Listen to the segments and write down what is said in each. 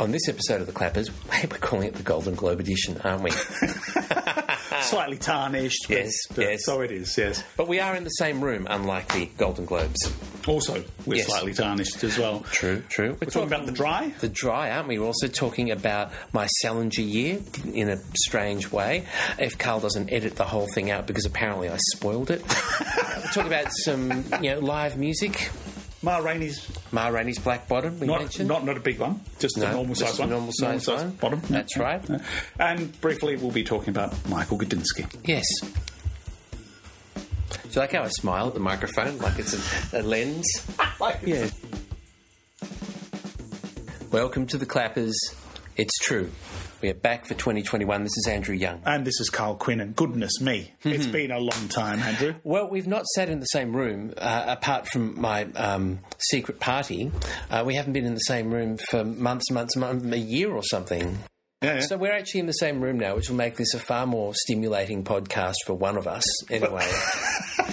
On this episode of The Clappers, we're calling it the Golden Globe edition, aren't we? Slightly tarnished, but, Yes, but yes. so it is, yes. but we are in the same room, unlike the Golden Globes. Also, we're Yes. slightly tarnished as well. True, true. We're talking about the dry. the dry, aren't we? We're also talking about my Salinger year in a strange way. If Karl doesn't edit the whole thing out because apparently I spoiled it. we're talking about some, you know, live music. Ma Rainey's Ma Rainey's Black Bottom, we not, mentioned. not not a big one, just a normal just size a one. normal size one. bottom. That's mm-hmm. right. Yeah. And briefly, we'll be talking about Michael Gudinski. Yes. Do you like how I smile at the microphone like it's a, a lens? Yeah. Welcome to the Clappers. It's true. We are back for 2021. This is Andrew Young. And this is Karl Quinn, and goodness me, it's Mm-hmm. been a long time, Andrew. Well, we've not sat in the same room uh, apart from my um, secret party. Uh, we haven't been in the same room for months, months, months, a year or something. Yeah, yeah. So we're actually in the same room now, which will make this a far more stimulating podcast for one of us, anyway.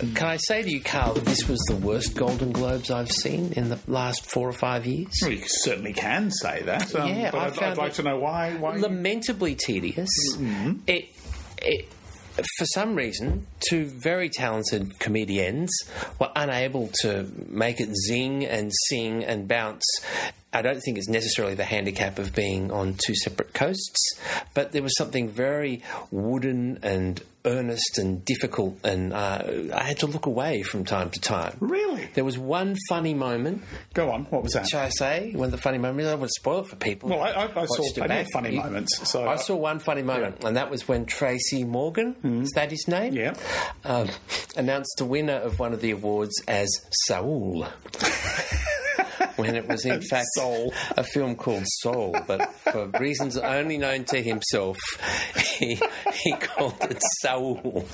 Can I say to you, Karl, that this was the worst Golden Globes I've seen in the last four or five years? Well, you certainly can say that. Um, Yeah, but I I'd like to know why. Why? lamentably tedious. It, it, for some reason, two very talented comedians were unable to make it zing and sing and bounce. I don't think it's necessarily the handicap of being on two separate coasts, but there was something very wooden and earnest and difficult, and uh, I had to look away from time to time. really? There was one funny moment, Go on. What was that? shall I say? one of the funny moments? I don't want to spoil it for people. Well, I, I, I saw plenty of funny You- moments. So I saw one funny moment, and that was when Tracy Morgan, is that his name? Yeah. Um, announced the winner of one of the awards as Saul. when it was in fact Soul. a film called Soul, but for reasons only known to himself, he, he called it Saul.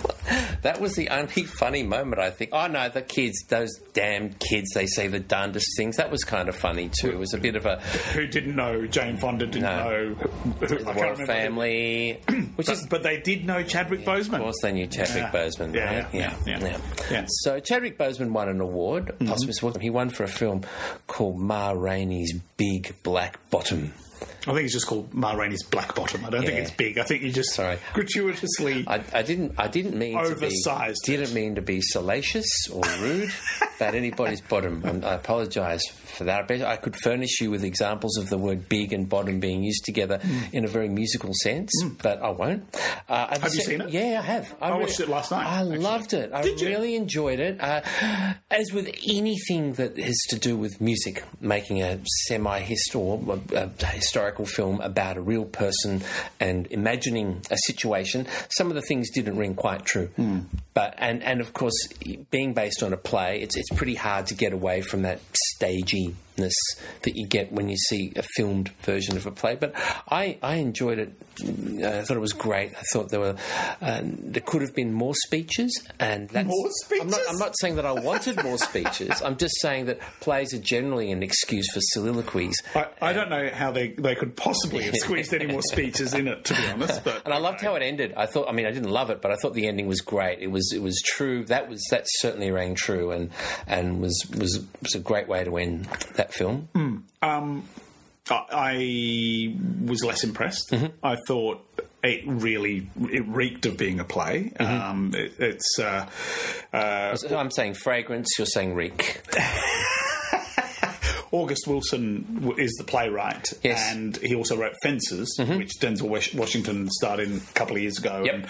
That was the only funny moment, I think. Oh no, the kids, those damned kids, they say the darndest things. That was kind of funny too. It was a bit of a who didn't know Jane Fonda didn't No. know who, who, I remember family, which But, is but they did know Chadwick Boseman. Of course, they knew Chadwick Yeah. Boseman, Yeah, right? yeah, yeah, yeah. Yeah. So Chadwick Boseman won an award, Mm-hmm. posthumous award. He won for a film called Ma Rainey's Big Black Bottom. I think it's just called Ma Rainey's Black Bottom. I don't think it's big. I think you just Sorry. gratuitously. I, I didn't. I didn't mean Oversized to be. Didn't mean to be salacious or rude about anybody's bottom. And I apologise for that. I bet I could furnish you with examples of the word "big" and "bottom" being used together in a very musical sense, but I won't. Uh, Mm. Have you seen it? Yeah, I have. I watched it last night, I actually. loved it. I Did you? really enjoyed it. Uh, as with anything that has to do with music, making a semi-historical historical film about a real person and imagining a situation, some of the things didn't ring quite true. Hmm. But and and of course, being based on a play, it's it's pretty hard to get away from that Lee staginess that you get when you see a filmed version of a play. But I I enjoyed it. I thought it was great. I thought there were uh, there could have been more speeches, and that's, More I'm not, speeches? I'm not saying that I wanted more speeches. I'm just saying that plays are generally an excuse for soliloquies. I, I don't know how they, they could possibly have squeezed any more speeches in it, to be honest. But And I loved how it ended. I thought, I mean, I didn't love it, but I thought the ending was great. It was, it was true. That was that certainly rang true, and and was was was a great way to end that film. I, I was less impressed. Mm-hmm. I thought it really it reeked of being a play. Mm-hmm. Um, it, it's uh, uh, I'm saying fragrance. You're saying reek. August Wilson is the playwright, Yes. Mm-hmm. and he also wrote Fences, which Denzel Washington starred in a couple of years ago. Yep. And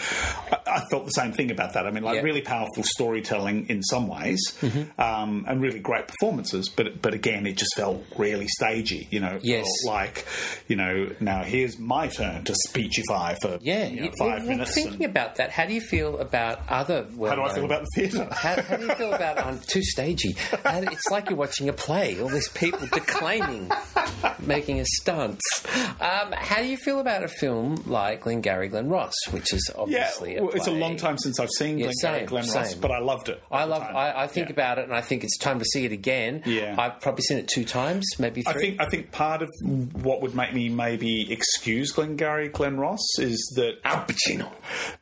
I, I thought the same thing about that. I mean, like Yeah. really powerful storytelling in some ways, Mm-hmm. um, and really great performances. But but again, it just felt really stagey. You know, it Yes. felt like you know now here's my turn to speechify for Yeah, you know, five well, minutes. Thinking and about that, how do you feel about other? how do I feel about the theatre? How, how do you feel about I'm too stagey? How It's like you're watching a play. All these people declaiming, making a stance. Um, how do you feel about a film like Glengarry Glen Ross, which is Yeah, obviously well, it's a long time since I've seen Yeah, Glenn, same, Glen Ross, but I loved it. I love. I, I think Yeah. about it, and I think it's time to see it again. Yeah. I've probably seen it two times, maybe three. I think I think part of what would make me maybe excuse Glengarry Glen Ross is that Al Pacino.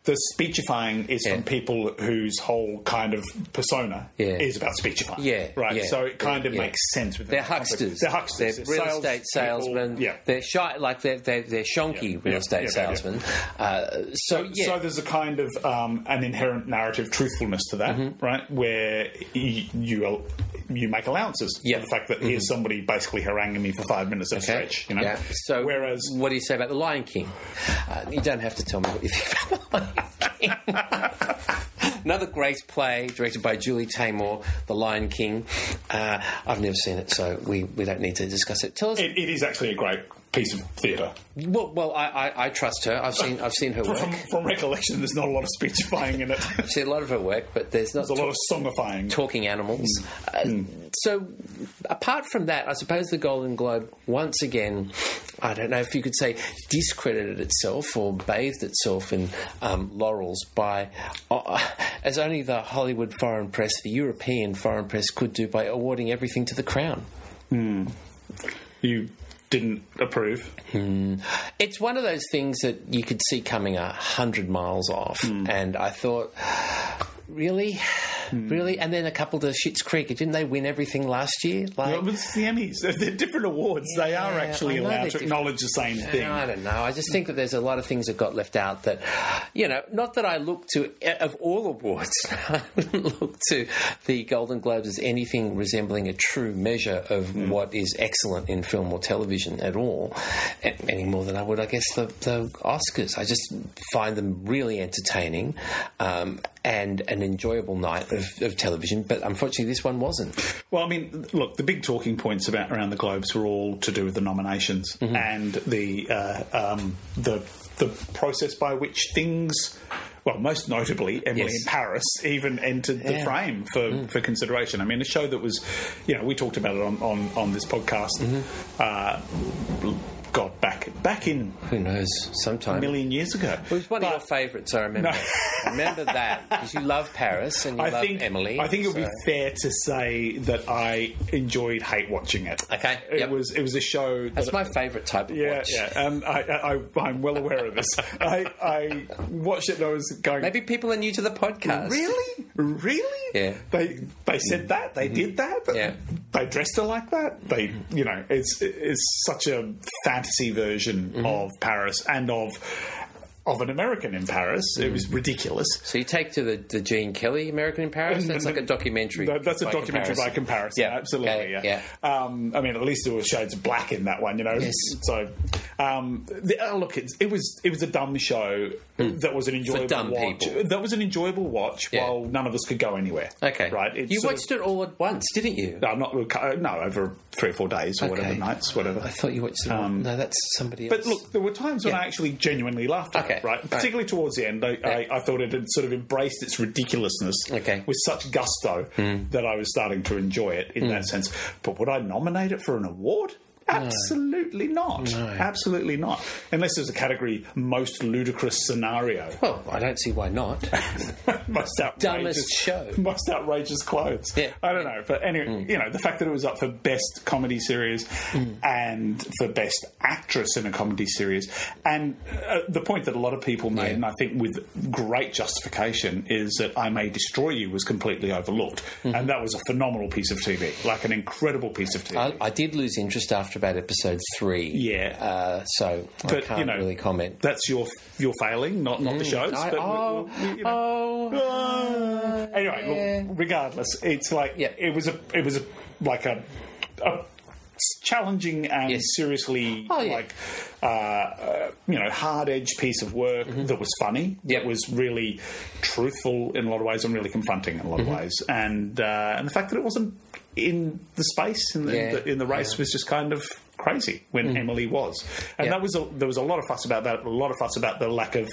the speechifying is Yeah. from people whose whole kind of persona Yeah. is about speechifying. Yeah, right. yeah. So it kind of Yeah. makes sense with They're the concept. Hucksters. They're hucksters. They're They're real sales- estate salesmen. yeah. They're shy, like they're they're, they're shonky Yeah, real yeah, estate yeah, yeah. salesmen. Uh, so yeah, So there's a kind of um, an inherent narrative truthfulness to that, Mm-hmm. right? Where you you, you make allowances Yeah. for the fact that here's somebody basically haranguing me for five minutes at a Okay. stretch, you know. Yeah. So, whereas what do you say about the Lion King? Uh, you don't have to tell me what you think about the Lion King. Another great play directed by Julie Taymor, The Lion King. Uh, I've never seen it, so we, we don't need to discuss it. Tell us. it, it is actually a great piece of theatre. well, well I, I, I trust her. I've seen I've seen her work. From, from recollection, there's not a lot of speechifying in it. I've seen a lot of her work, but there's not There's a lot of songifying. talking animals. Uh, So, apart from that, I suppose the Golden Globe once again, I don't know if you could say discredited itself or bathed itself in um, laurels by, uh, as only the Hollywood foreign press, the European foreign press could do by awarding everything to the Crown. You didn't approve. Hmm. It's one of those things that you could see coming a hundred miles off, hmm. and I thought, really, really, and then a couple to Schitt's Creek. Didn't they win everything last year? Like, Well, it's the Emmys. They're, different awards. they are actually allowed to acknowledge the same thing. I don't know. I just think that there's a lot of things that got left out that, you know, not that I look to, of all awards, I wouldn't look to the Golden Globes as anything resembling a true measure of Hmm. what is excellent in film or television at all, any more than I would, I guess, the, the Oscars. I just find them really entertaining um, and an enjoyable night of, of television, but unfortunately this one wasn't. Well, I mean, look, the big talking points about around the globes were all to do with the nominations Mm-hmm. and the uh, um, the the process by which things. Well, most notably, Emily Yes. in Paris even entered the Yeah. Mm. frame for, for consideration. I mean, a show that was, you know, we talked about it on, on, on this podcast. Mm-hmm. Uh, back back in Who knows? Sometime. a million years ago. It was one of your favourites, I remember. No. Remember that because you love Paris and you I love think Emily. I think it would be fair to say that I enjoyed hate watching it. Okay, it yep. was it was a show. That's my favourite type of yeah, watch. yeah, um, and I, I, I'm well aware of this. I, I watched it and I was going. Maybe people are new to the podcast. Really, really? Yeah. They they said mm-hmm. that. They did that. but Yeah. They dressed her like that. They, you know, it's it's such a fantasy version Mm-hmm. of Paris and of of an American in Paris. It was Mm-hmm. ridiculous. So you take to the, the Gene Kelly American in Paris? That's like a documentary. No, that's a documentary by comparison. Yeah, absolutely. okay, yeah. Um, I mean, at least there were shades of black in that one, you know. Yes. So, um, the, uh, look, it, it was it was a dumb show that was an enjoyable dumb watch. people. That was an enjoyable watch Yeah. while none of us could go anywhere. Okay. right. It's you watched it all at once, didn't you? No, not uh, no over three or four days or whatever nights, whatever. I thought you watched it all. no, that's somebody else. Um, But look, there were times when Yeah. I actually genuinely laughed at Okay, right? right. Particularly towards the end, I, I, I thought it had sort of embraced its ridiculousness Okay. With such gusto hmm. that I was starting to enjoy it in hmm. that sense. But would I nominate it for an award? Absolutely not. Absolutely not. Unless there's a category most ludicrous scenario, Well, I don't see why not. most outrageous Dumbest show. most outrageous clothes. Yeah. I don't know, but anyway, mm. you know, the fact that it was up for best comedy series mm. and for best actress in a comedy series, and uh, the point that a lot of people made, Yeah. and I think with great justification, is that "I May Destroy You" was completely overlooked, mm-hmm. and that was a phenomenal piece of TV, like an incredible piece of TV. I, I did lose interest after about episode three. Yeah. Uh, so I But, can't you know, really comment. That's your your failing, not not the shows. I- but, oh, you know. oh, anyway, look, regardless, it's like Yeah. it was a it was a like a, a challenging and Yes. seriously Oh, yeah. like uh, uh, you know hard edged piece of work that was funny, Mm-hmm. Yep. that was really truthful in a lot of ways and really confronting in a lot Mm-hmm. of ways, and uh, and the fact that it wasn't in the space in the, Yeah. the in the race Yeah. Was just kind of crazy when Emily was, and Yeah. that was a, there was a lot of fuss about that, a lot of fuss about the lack of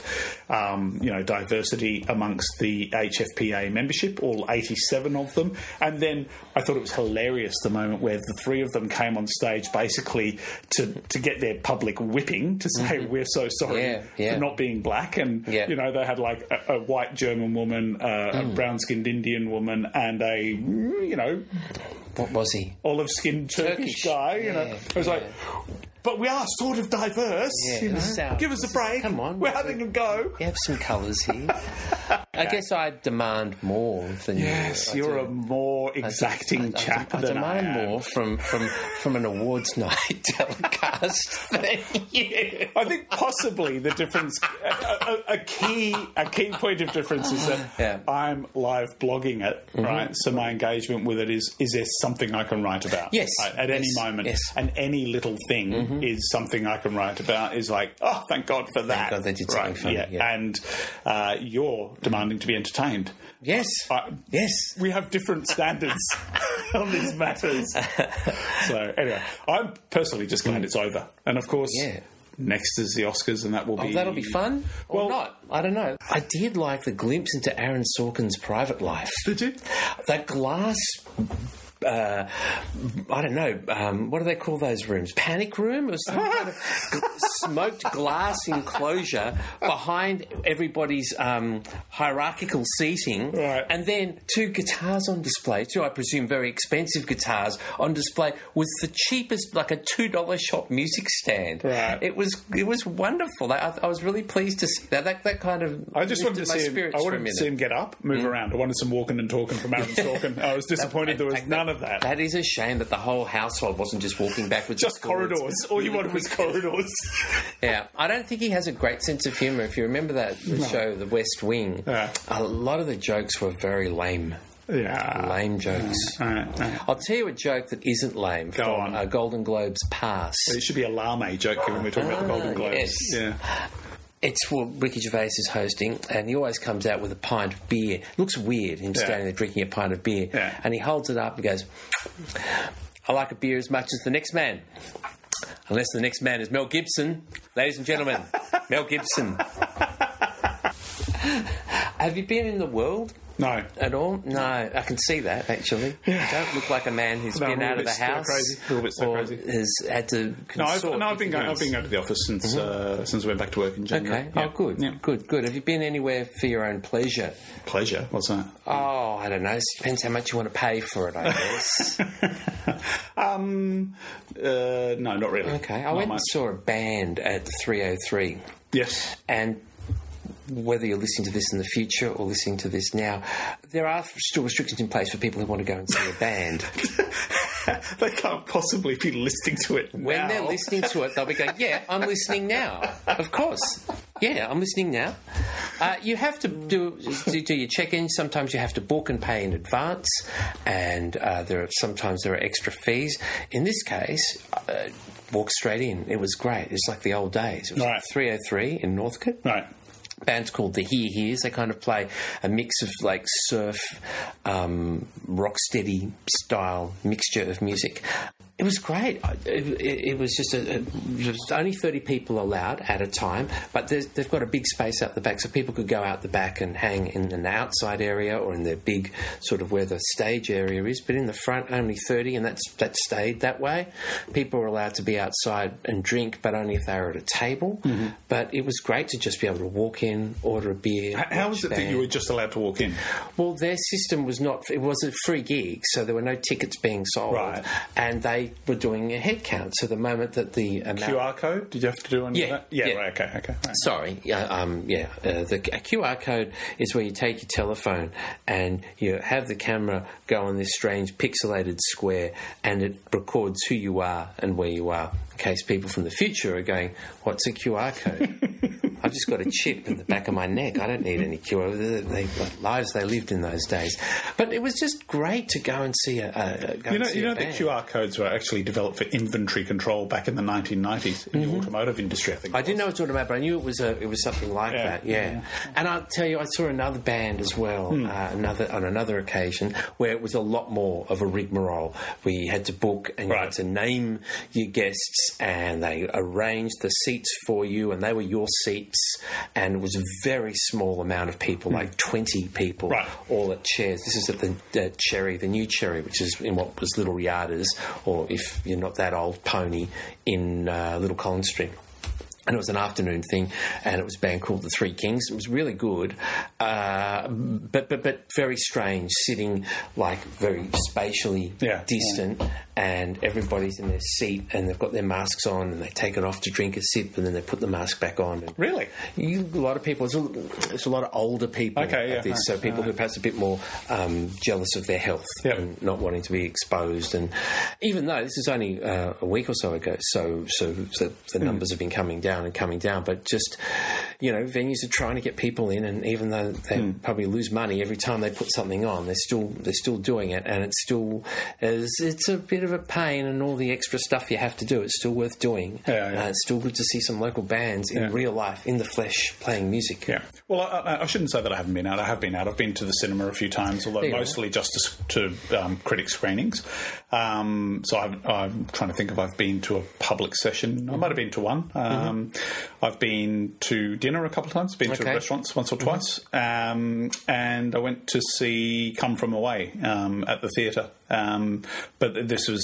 um, you know diversity amongst the HFPA membership, all eighty seven of them, and then I thought it was hilarious the moment where the three of them came on stage basically to to get their public whipping to say we're so sorry Mm-hmm. Yeah, yeah. for not being black, and you know they had like a, a white German woman, uh, a brown skinned Indian woman, and a you know What was he? olive skinned Turkish, Turkish. guy. You know, I was like, but we are sort of diverse. Yeah, you know? Give us a break. come on. we're having a go. We have some colours here. I guess I demand more than Yes, you. I you're a more exacting I- I- chap I, than demand I am. more from, from, from an awards night telecast than you. I think possibly the difference, a, a, a key, a key point of difference is that Yeah. I'm live blogging it, right? So my engagement with it is: is there something I can write about? Yes. Right, at any moment, Yes. and any little thing is something I can write about. Is like, oh, thank God for that. Thank God did something right? yeah. yeah. and uh, you're demanding to be entertained. Yes. I- yes. we have different standards on these matters. so anyway, I'm personally just glad it's over. And of course, Yeah. next is the Oscars, and that will Oh, be that'll be fun or Well- not. I don't know. I did like the glimpse into Aaron Sorkin's private life. Did you? That glass. Uh, I don't know. Um, what do they call those rooms? Panic room or some kind of smoked glass enclosure behind everybody's um, hierarchical seating, Right. and then two guitars on display. Two, I presume, very expensive guitars on display with the cheapest, like a two dollar shop music stand. Right. It was it was wonderful. I, I was really pleased to see that. That, that kind of I just wanted to see him. I wanted to. Mm. see him get up, move around. I wanted some walking and talking from Aaron Sorkin. I was disappointed there was none of that. That is a shame that the whole household wasn't just walking backwards. Just corridors. All you wanted was corridors. Yeah, I don't think he has a great sense of humour. If you remember that the show, The West Wing, Yeah. a lot of the jokes were very lame. yeah. Lame jokes. All right, all right. I'll tell you a joke that isn't lame Go from on. uh, Golden Globes pass. It should be a lame joke given we're talking about the Golden Ah, Globes. yes. Yeah. It's what Ricky Gervais is hosting, and he always comes out with a pint of beer. looks weird, him Yeah. standing there drinking a pint of beer. Yeah. And he holds it up and goes, I like a beer as much as the next man. Unless the next man is Mel Gibson. Ladies and gentlemen, Mel Gibson. Have you been in the world No. at all? No, I can see that actually. You don't look like a man who's No, been out of the house crazy, a little bit or crazy. has had to No, I've, no, I've been going. I've been going to the office since uh, since I went back to work in January. Okay. Yeah. Oh, good. Yeah. Good. Good. Have you been anywhere for your own pleasure? Pleasure. What's that? Oh, I don't know. It depends how much you want to pay for it, I guess. Um, uh, no, not really. okay. I Not went much. and saw a band at the 303, Yes. and whether you're listening to this in the future or listening to this now, there are still restrictions in place for people who want to go and see a band. they can't possibly be listening to it When they're listening to it, they'll be going, "Yeah, I'm listening now." Of course, yeah, I'm listening now. Uh, you have to do do, do your check-in. Sometimes you have to book and pay in advance, and uh, there are sometimes there are extra fees. In this case. Uh, Walk straight in. It was great. It's like the old days. It was Right. like 303 in Northcote Right. Band's called the Here Here's. They kind of play a mix of like surf, um, rocksteady style mixture of music. It was great. It, it, it was just a, a just only thirty people allowed at a time, but they've got a big space out the back, so people could go out the back and hang in an outside area or in their big sort of where the stage area is. But in the front, only thirty, and that's that stayed that way. People were allowed to be outside and drink, but only if they were at a table. Mm-hmm. But it was great to just be able to walk in, order a beer. H- How was it that you were just allowed to walk in? Well, their system was not. It was a free gig, so there were no tickets being sold, Right. and they were doing a head count. So the moment that the amount, QR code? Did you have to do any Yeah, of that? Yeah, yeah. right, okay, okay. Right. Sorry, yeah, um, yeah. Uh, the a QR code is where you take your telephone and you have the camera go on this strange pixelated square, and it records who you are and where you are. In case people from the future are going, "What's a QR code?" I've just got a chip in the back of my neck. I don't need any QR. the, lives they lived in those days. But it was just great to go and see a. a You know, you know the. QR codes were actually developed for inventory control back in the 1990s in the automotive industry, I think. Mm-hmm. I didn't know what you're talking about, but I knew it was a, it was something like Yeah. that. Yeah. and I'll tell you, I saw another band as well, Hmm. uh, another on another occasion where it was a lot more of a rigmarole. We had to book and you Right. had to name your guests, and they arranged the seats for you, and they were your seats, and it was a very small amount of people, like twenty people. Right. all at chairs. This is at the uh, Cherry, the new Cherry, which is in what was Little Yardas, or if you're not that old, Pony in uh, Little Collins Street. And it was an afternoon thing, and it was a band called the Three Kings. It was really good, uh, but but but very strange, sitting like very spatially Yeah, distant, and everybody's in their seat, and they've got their masks on, and they take it off to drink a sip, and then they put the mask back on. And Really? you, a lot of people. It's a, it's a lot of older people Okay, yeah, this, so right, people who are perhaps a bit more um, jealous of their health Yep. and not wanting to be exposed. And even though this is only uh, a week or so ago, so so the, the Hmm. numbers have been coming down and coming down. But just you know, venues are trying to get people in, and even though they Hmm. probably lose money every time they put something on, they're still they're still doing it, and it's still it's, it's a bit of a pain, and all the extra stuff you have to do, it's still worth doing. Yeah, yeah. Uh, it's still good to see some local bands in Yeah. real life, in the flesh, playing music. Yeah. Well, I, I, I shouldn't say that I haven't been out. I have been out. I've been to the cinema a few times, although are. mostly just to, to um, critic screenings. Um, so I've, I'm trying to think if I've been to a public session. I might have been to one. Um, I've been to dinner a couple of times. Been to Mm-hmm. Restaurants once or twice, um, and I went to see Come From Away um, at the theatre. Um, but this was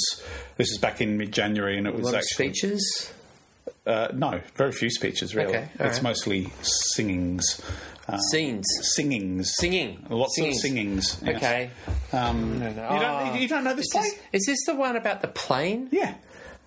this is back in mid January, and it was actually speeches. uh, no, very few speeches really. Okay, it's right. mostly singings. Uh, Scenes. singings. Singing. Lots Singings. of singings. yes. Okay. Um, No, no. You, Oh. don't, you don't know this Is play? this, is this the one about the plane? Yeah.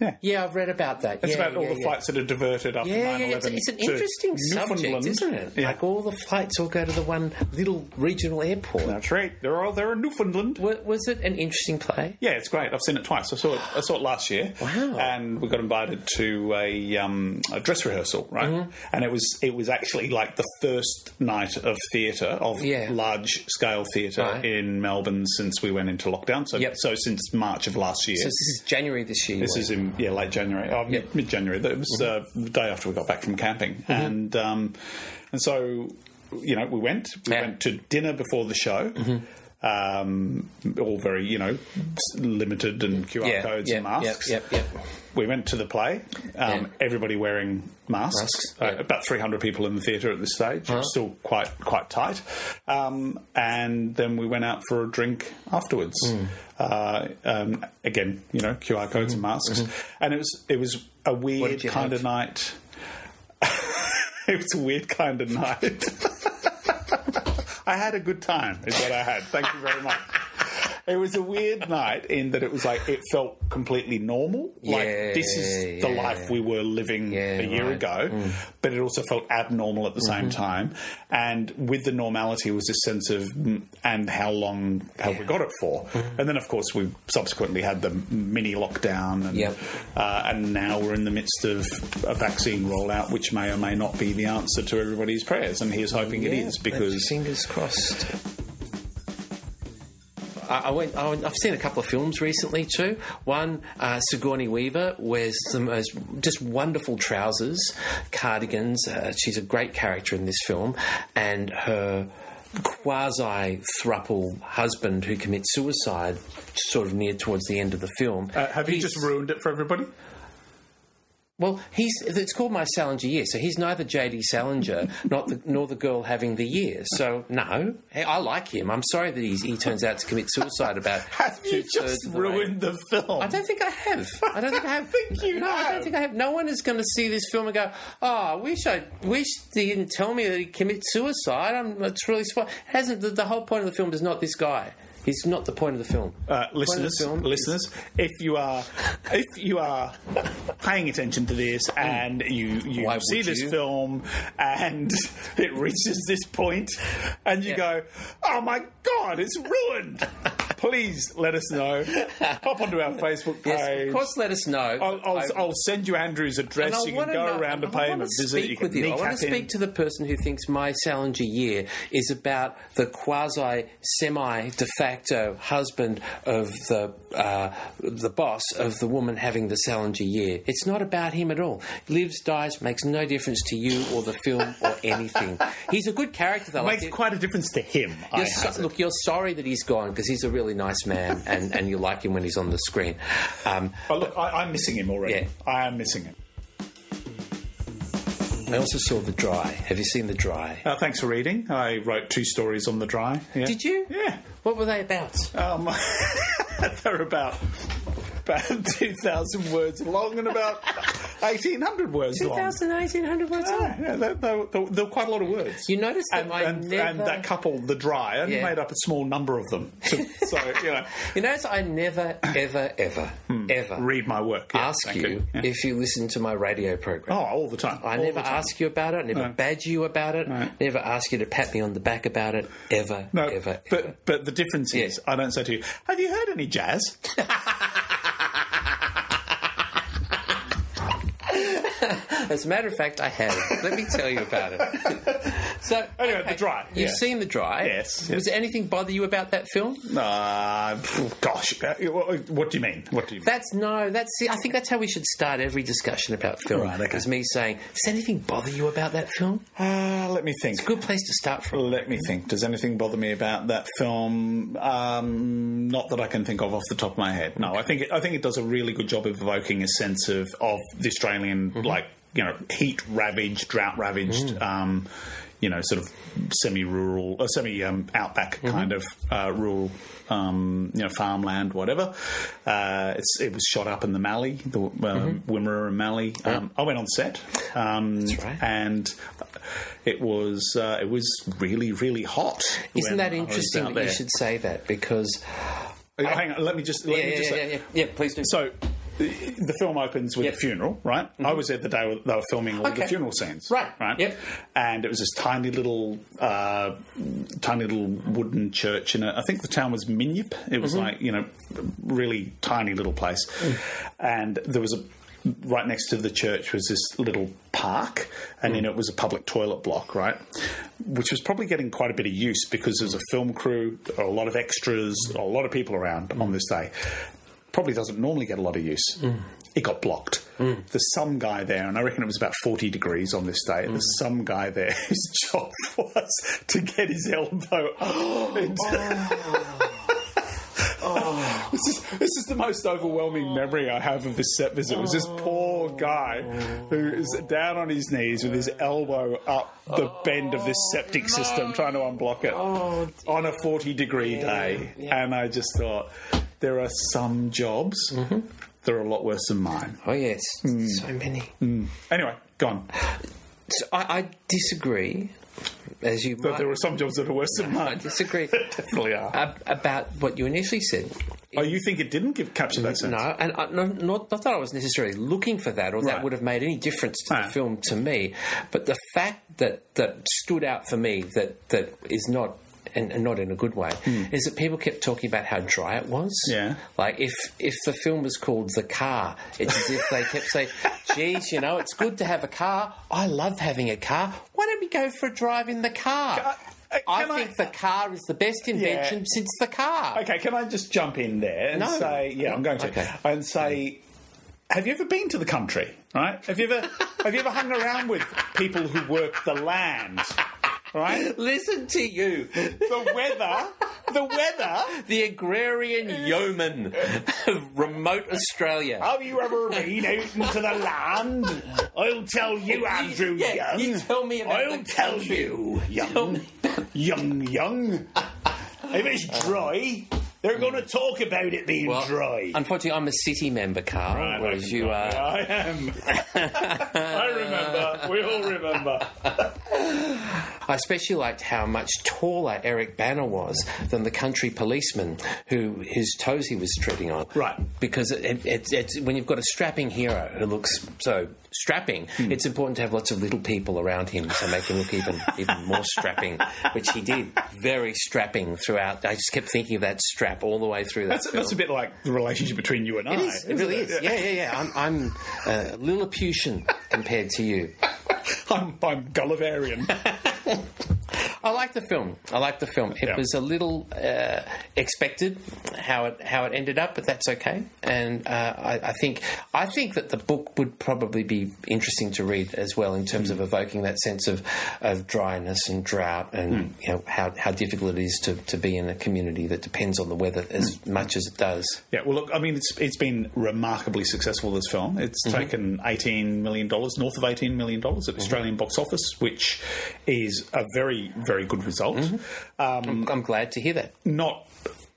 Yeah. Yeah, I've read about that. It's yeah, about all yeah, the yeah. flights that are diverted after Yeah, 9 yeah, it's, 11. it's an interesting subject, isn't it? Like all the flights all go to the one little regional airport. That's right. They're all there in Newfoundland. Wa- Was it an interesting play? Yeah, it's great. I've seen it twice. I saw it. I saw it last year. Wow. And we got invited to a, um, a dress rehearsal, right? Mm-hmm. And it was it was actually like the first night of theatre of large scale theatre Right. in Melbourne since we went into lockdown. So Yep. so since March of last year. So this is January this year. This is in yeah late January, oh, Yep. mid January. It was uh, the day after we got back from camping, and um, and so you know we went. We Yeah. went to dinner before the show. Um, all very you know limited and QR yeah, codes yeah, and masks. Yep, yep, yep. We went to the play. Um, Yeah. Everybody wearing masks. Masks, Uh, yeah. Uh-huh. About 300 people in the theatre at this stage. Was still quite quite tight. Um, and then we went out for a drink afterwards. Hmm. Uh, um, again, you know, QR codes and masks. And it was it was a weird Mm-hmm. kind have? of night. it was a weird kind of night. I had a good time, is what I had. Thank you very much. It was a weird night in that it was like it felt completely normal. like Yeah, this is the yeah. life we were living Yeah, a year right. ago, but it also felt abnormal at the same Mm-hmm. time. And with the normality was this sense of mm, and how long have we got it for? Mm-hmm. And then of course we subsequently had the mini lockdown, and Yep. uh, and now we're in the midst of a vaccine rollout, which may or may not be the answer to everybody's prayers. And here's hoping it is because fingers crossed. I, went. I I've seen a couple of films recently too. One, uh, Sigourney Weaver wears the most just wonderful trousers, cardigans. Uh, she's a great character in this film, and her quasi thruple husband who commits suicide sort of near towards the end of the film. uh, have you just ruined it for everybody? Well, he's it's called My Salinger Year, so he's neither J.D. Salinger not the, nor the girl having the year. So no, Hey, I like him. I'm sorry that he's, he turns out to commit suicide about Have you just of the ruined the film? I don't think I have. I don't think I have. think you no, I don't think I have. No one is going to see this film and go, "Oh, I wish I wish they didn't tell me that he commits suicide." I'm, it's really. It hasn't the, the whole point of the film is not this guy. He's not the point of the film. Uh, The point of listeners, is- listeners, if you are if you are paying attention to this and you you Why see this you? film and it reaches this point and you Yeah. go, "Oh my god, it's ruined!" Please let us know. Hop onto our Facebook page. yes, of course, let us know. I'll, I'll, I- I'll send you Andrew's address. And You can go know- around to I pay him a visit. You can with you. I want to speak to the person who thinks my Salinger year is about the quasi semi de facto husband of the uh, the boss of the woman having the Salinger year. It's not about him at all. Lives, dies, makes no difference to you or the film or anything. He's a good character though. Makes Like, quite a difference to him. So- look, you're sorry that he's gone because he's a really nice man, and, and you like him when he's on the screen. Um, But look, I, I'm missing him already. Yeah. I am missing him. I also saw The Dry. Have you seen The Dry? Uh, thanks for reading. I wrote two stories on the dry. Yeah. Did you? Yeah. What were they about? Um, they're about about two thousand words long and about 1800 words long. 2,000, 1,800 words long. Yeah, yeah, there, there, there, there were quite a lot of words. You notice that and, I and, never... and that couple, the dry, only Yeah. made up a small number of them. To, so, you know, You notice I never, ever, ever, hmm. ever read my work. Yeah, ask thank you Yeah. if you listen to my radio program. Oh, all the time. I all never time. ask you about it. Never No. badge you about it. No. Never ask you to pat me on the back about it. Ever, No, ever, but ever. but the difference is, Yeah. I don't say to you, "Have you heard any jazz?" As a matter of fact, I have. Let me tell you about it. so, Anyway, The Dry, You've yes. seen the dry. Yes, Was there anything bother you about that film? Uh, gosh, what do you mean? What do you mean? That's no. That's. I think that's how we should start every discussion about film. Right, okay. Is me saying, does anything bother you about that film? Uh, let me think. It's a good place to start from. Let me think. Does anything bother me about that film? Um, not that I can think of off the top of my head. No, I think it, I think it does a really good job of evoking a sense of of the Australian like you know heat ravaged, drought ravaged. Um, you know, sort of semi-rural, or semi um, outback kind of uh, rural, um, you know, farmland, whatever. Uh, it's, it was shot up in the Mallee, the uh, Wimmera and Mallee. Um, I went on set, um, right. and it was uh, it was really really hot. Isn't that interesting that you should say that? Because Uh, Hang on, let me just let yeah, me yeah, just yeah, yeah, yeah, yeah. Please do. So. The film opens with Yep. Mm-hmm. a funeral, right? I was there the day they were filming all Okay. the funeral scenes, Right. Right. Yep. And it was this tiny little, uh, tiny little wooden church in I think the town was Minyip. It was Mm-hmm. like you know, really tiny little place, Mm. and there was a. Right next to the church was this little park, and Mm. in it was a public toilet block, right? Which was probably getting quite a bit of use because there was a film crew, a lot of extras, a lot of people around on this day. Probably doesn't normally get a lot of use. Mm. It got blocked. Mm. There's some guy there, and I reckon it was about 40 degrees on this day. There's mm. some guy there whose job was to get his elbow up into. Oh. Oh. This is this is the most overwhelming oh. memory I have of this set visit. It was this poor guy who is down on his knees with his elbow up the bend of this septic system, trying to unblock it on a forty degree day. And I just thought there are some jobs that are a lot worse than mine. oh yes, Hmm. so many. Anyway, gone. So I, I disagree. As you But might, there are some jobs that are worse than I mine. disagree Definitely are. ab- about what you initially said. Oh, you think it didn't give, capture that sense? No, and I, no, not, not that I was necessarily looking for that, or that Right. would have made any difference to Ah. the film to me. But the fact that that stood out for me that that is not. And, and not in a good way, is that people kept talking about how dry it was. Yeah. Like if if the film was called The Car, it's as if they kept saying, "Geez, you know, it's good to have a car. I love having a car. Why don't we go for a drive in the car?" Uh, uh, I can I- think the car is the best invention since the car. Okay, can I just jump in there and No. say, yeah, I'm going to, Okay. and say, have you ever been to the country? Right? Have you ever have you ever hung around with people who work the land? Right? Listen to you. The weather, the weather. the agrarian yeoman of remote Australia. Have you ever been out into the land? I'll tell you, Andrew yeah, Young. you tell me about I'll tell country. you, Young. me Young, young. If it's dry, they're going to talk about it being Well, dry. Unfortunately, I'm a city member, Karl, Right, whereas you are. I am. I remember. We all remember. I especially liked how much taller Eric Bana was than the country policeman who his toes he was treading on. Right. Because it, it, it's, it's when you've got a strapping hero who looks so strapping, Hmm. it's important to have lots of little people around him to make him look even even more strapping, which he did. Very strapping throughout. I just kept thinking of that strap all the way through that That's, film. that's a bit like the relationship between you and I. It is. It really is. Yeah, yeah, yeah. I'm, I'm uh, Lilliputian compared to you. I'm, I'm Gulliverian. I like the film. I like the film. It Yeah. was a little uh, expected how it how it ended up, but that's okay. And uh, I, I think I think that the book would probably be interesting to read as well in terms of evoking that sense of, of dryness and drought, and you know how, how difficult it is to, to be in a community that depends on the weather as much as it does. yeah, well, look, I mean, it's it's been remarkably successful, this film. It's Mm-hmm. taken $18 million, north of $18 million at Australian box office, which is a very, very good result. Mm-hmm. Um, I'm glad to hear that. not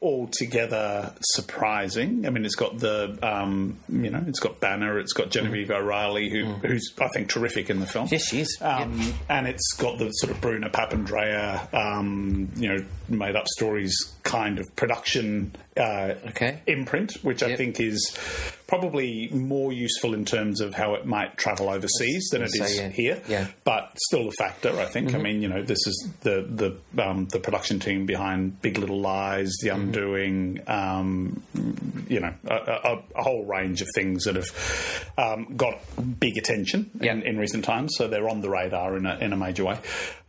altogether surprising. I mean, it's got the um, you know, it's got Bana, it's got Genevieve O'Reilly, who, who's I think terrific in the film. Yes, she is. Um, And it's got the sort of Bruna Papandrea, um, you know, made up stories kind of production uh, Okay. imprint, which I think is probably more useful in terms of how it might travel overseas than it So, is yeah. here. Yeah. But still a factor, I think. I Mm-hmm. mean, you know, this is the the um, the production team behind Big Little Lies, The Mm-hmm. Undoing, um, you know, a, a, a whole range of things that have um, got big attention in, in recent times. So they're on the radar in a, in a major way.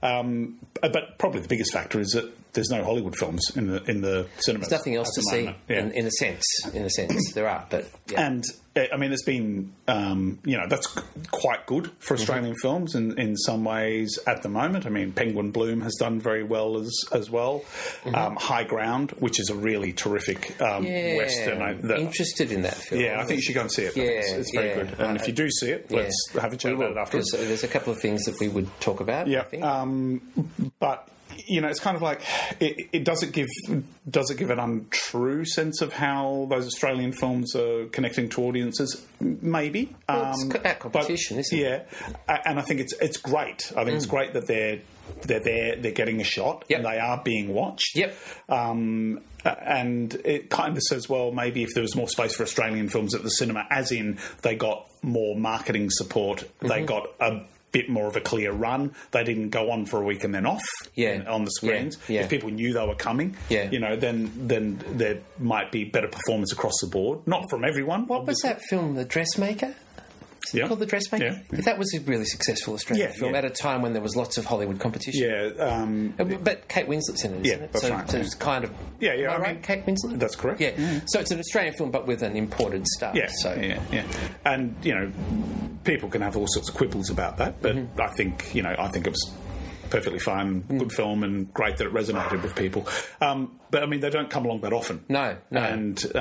Um, but probably the biggest factor is that there's no Hollywood films in the in the cinemas. There's nothing else to see. Yeah. in, in a sense. In a sense, there are, but yeah. And uh, I mean, it's been, um, you know, that's quite good for Australian films in, in some ways at the moment. I mean, Penguin Bloom has done very well as as well. Um, High Ground, which is a really terrific um, yeah, western. I, that- interested in that film. yeah, I think you should go and see it. Think it's, Yeah, it's very yeah. good. And if you do see it, let's have a chat about it afterwards. There's a couple of things that we would talk about. I Yeah, think. um, but you know, it's kind of like it, it does it give does it give an untrue sense of how those Australian films are connecting to audiences? Maybe. Well, it's Um, about but- competition, isn't it? Yeah, and I think it's it's great. I think it's great that they're they're there, they're getting a shot, Mm. Yep. and they are being watched. Yep. Um, and it kind of says, well, maybe if there was more space for Australian films at the cinema, as in they got more marketing support, Mm-hmm. they got a bit more of a clear run. They didn't go on for a week and then off Yeah. in- on the screens. Yeah, yeah. If people knew they were coming, Yeah. you know, then then there might be better performance across the board. Not from everyone. what was that film, The Dressmaker? Is Yeah. called The Dressmaker? Yeah. That was a really successful Australian Yeah, film yeah. at a time when there was lots of Hollywood competition. Yeah, um, Uh, But Kate Winslet's in it, isn't Yeah, it? so, so it's kind of Yeah, yeah, I, I right, mean- Kate Winslet. that's correct. Yeah. So it's an Australian film, but with an imported star. Yeah, So yeah, yeah. And you know, people can have all sorts of quibbles about that, but Mm-hmm. I think you know, I think it was perfectly fine, Mm. good film, and great that it resonated with people. Um, but I mean, they don't come along that often. No, no. and uh,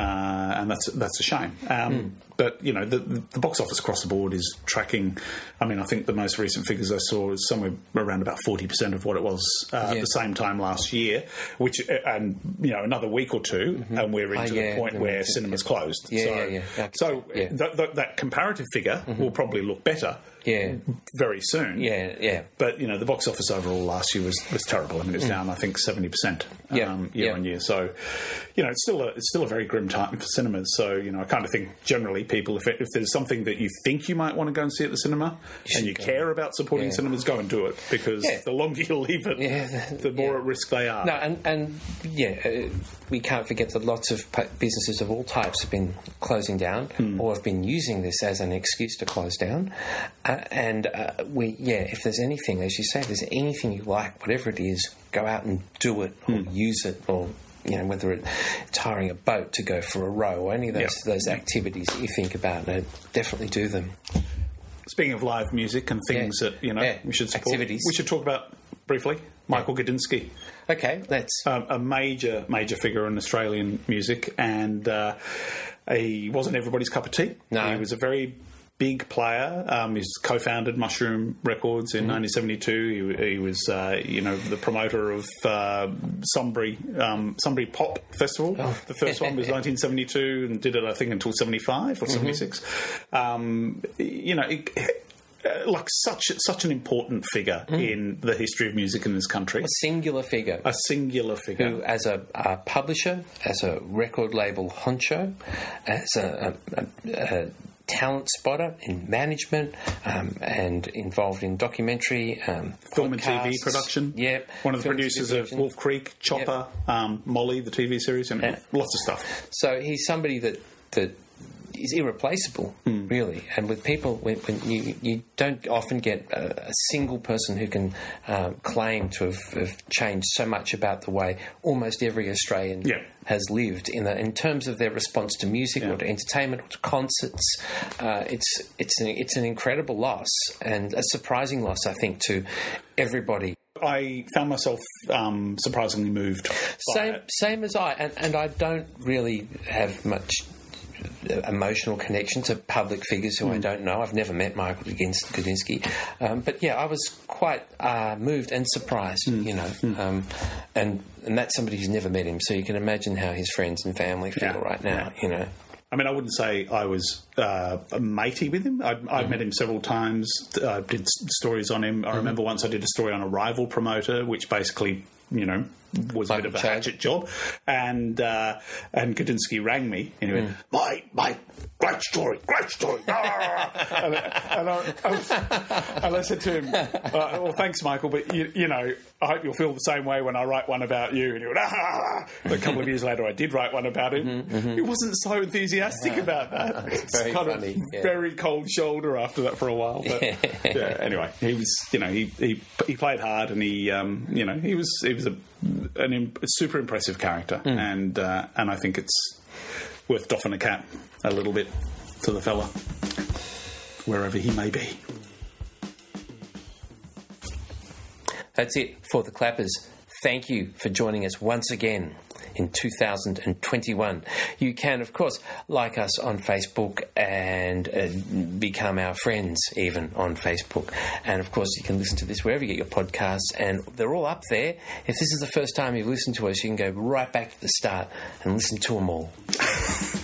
and that's that's a shame. Um, But you know, the, the box office across the board is tracking. I mean, I think the most recent figures I saw is somewhere around about forty percent of what it was uh, at the same time last year. Which uh, and you know, another week or 2 and we're into Oh, yeah, the point where cinemas closed. Yeah, so, yeah, yeah. Okay. So Yeah. Mm-hmm. th- th- that comparative figure will probably look better yeah, very soon. yeah, yeah. But you know, the box office overall last year was, was terrible. I mean, it's down, I think, seventy percent Mm. Yeah, um, year yeah. on year. So, you know, it's still a it's still a very grim time for cinemas. So, you know, I kind of think generally people, if, if there's something that you think you might want to go and see at the cinema, and you care about supporting Yeah. cinemas, go and do it because the longer you leave it, Yeah, the more at risk they are. No, and, and yeah, uh, we can't forget that lots of businesses of all types have been closing down Hmm. or have been using this as an excuse to close down. Uh, and uh, we, yeah, if there's anything, as you say, if there's anything you like, whatever it is, go out and do it or Hmm. use it or. You know, whether it's hiring a boat to go for a row or any of those, Yeah. those activities that you think about, uh, definitely do them. Speaking of live music and things Yeah. that you know Yeah. we should support, Activities. we should talk about briefly Michael Gudinski. Okay, let's. um, a major, major figure in Australian music, and uh, he wasn't everybody's cup of tea. No. He was a very big player. Um, he's co-founded Mushroom Records in 1972. He, he was, uh, you know, the promoter of uh, Sunbury um, Sunbury Pop Festival. The first one was 1972, and did it, I think, until 75 or 76. Um, you know. It, uh, like such such an important figure in the history of music in this country, a singular figure. a singular figure. who, as a, a publisher, as a record label honcho, as a, a, a, a talent spotter in management, um, and involved in documentary, um, film and TV production. Yeah, One of the producers of. Wolf Creek, Chopper, um, Molly, the TV series, and lots of stuff. So he's somebody that that is irreplaceable, Hmm. really. And with people, when, when you you don't often get a, a single person who can um, claim to have, have changed so much about the way almost every Australian Yeah. has lived in the, in terms of their response to music or to entertainment or to concerts. Uh, it's it's an, it's an incredible loss and a surprising loss, I think, to everybody. I found myself um, surprisingly moved. Same, it. same as I, and, and I don't really have much emotional connection to public figures who I don't know. I've never met Michael Gudinski, um, but yeah, I was quite uh, moved and surprised. You know, um, and and that's somebody who's never met him, so you can imagine how his friends and family feel Yeah, right now. yeah. You know. I mean, I wouldn't say I was uh, matey with him. I, have I'd met him several times. I did s- stories on him. I remember once I did a story on a rival promoter, which basically, you know, was a bit of a hatchet job. And uh, and Gudinski rang me and he went, "My my great story, great story." Ah! and, and I, I was, and I said to him, uh, "Well, thanks, Michael, but you, you know, I hope you'll feel the same way when I write one about you." And he went, "Ah!" A couple of years later, I did write one about him. He wasn't so enthusiastic about that. It's very kind funny, of yeah. very cold shoulder after that for a while. But yeah, anyway, he was, you know, he he, he played hard and he, um, you know, he was he was a an im- a super impressive character, and uh, and I think it's worth doffing a cap a little bit to the fella wherever he may be. That's it for the clappers. Thank you for joining us once again in 2021. You can, of course, like us on Facebook and uh, become our friends even on Facebook. And of course, you can listen to this wherever you get your podcasts, and they're all up there. If this is the first time you've listened to us, you can go right back to the start and listen to them all.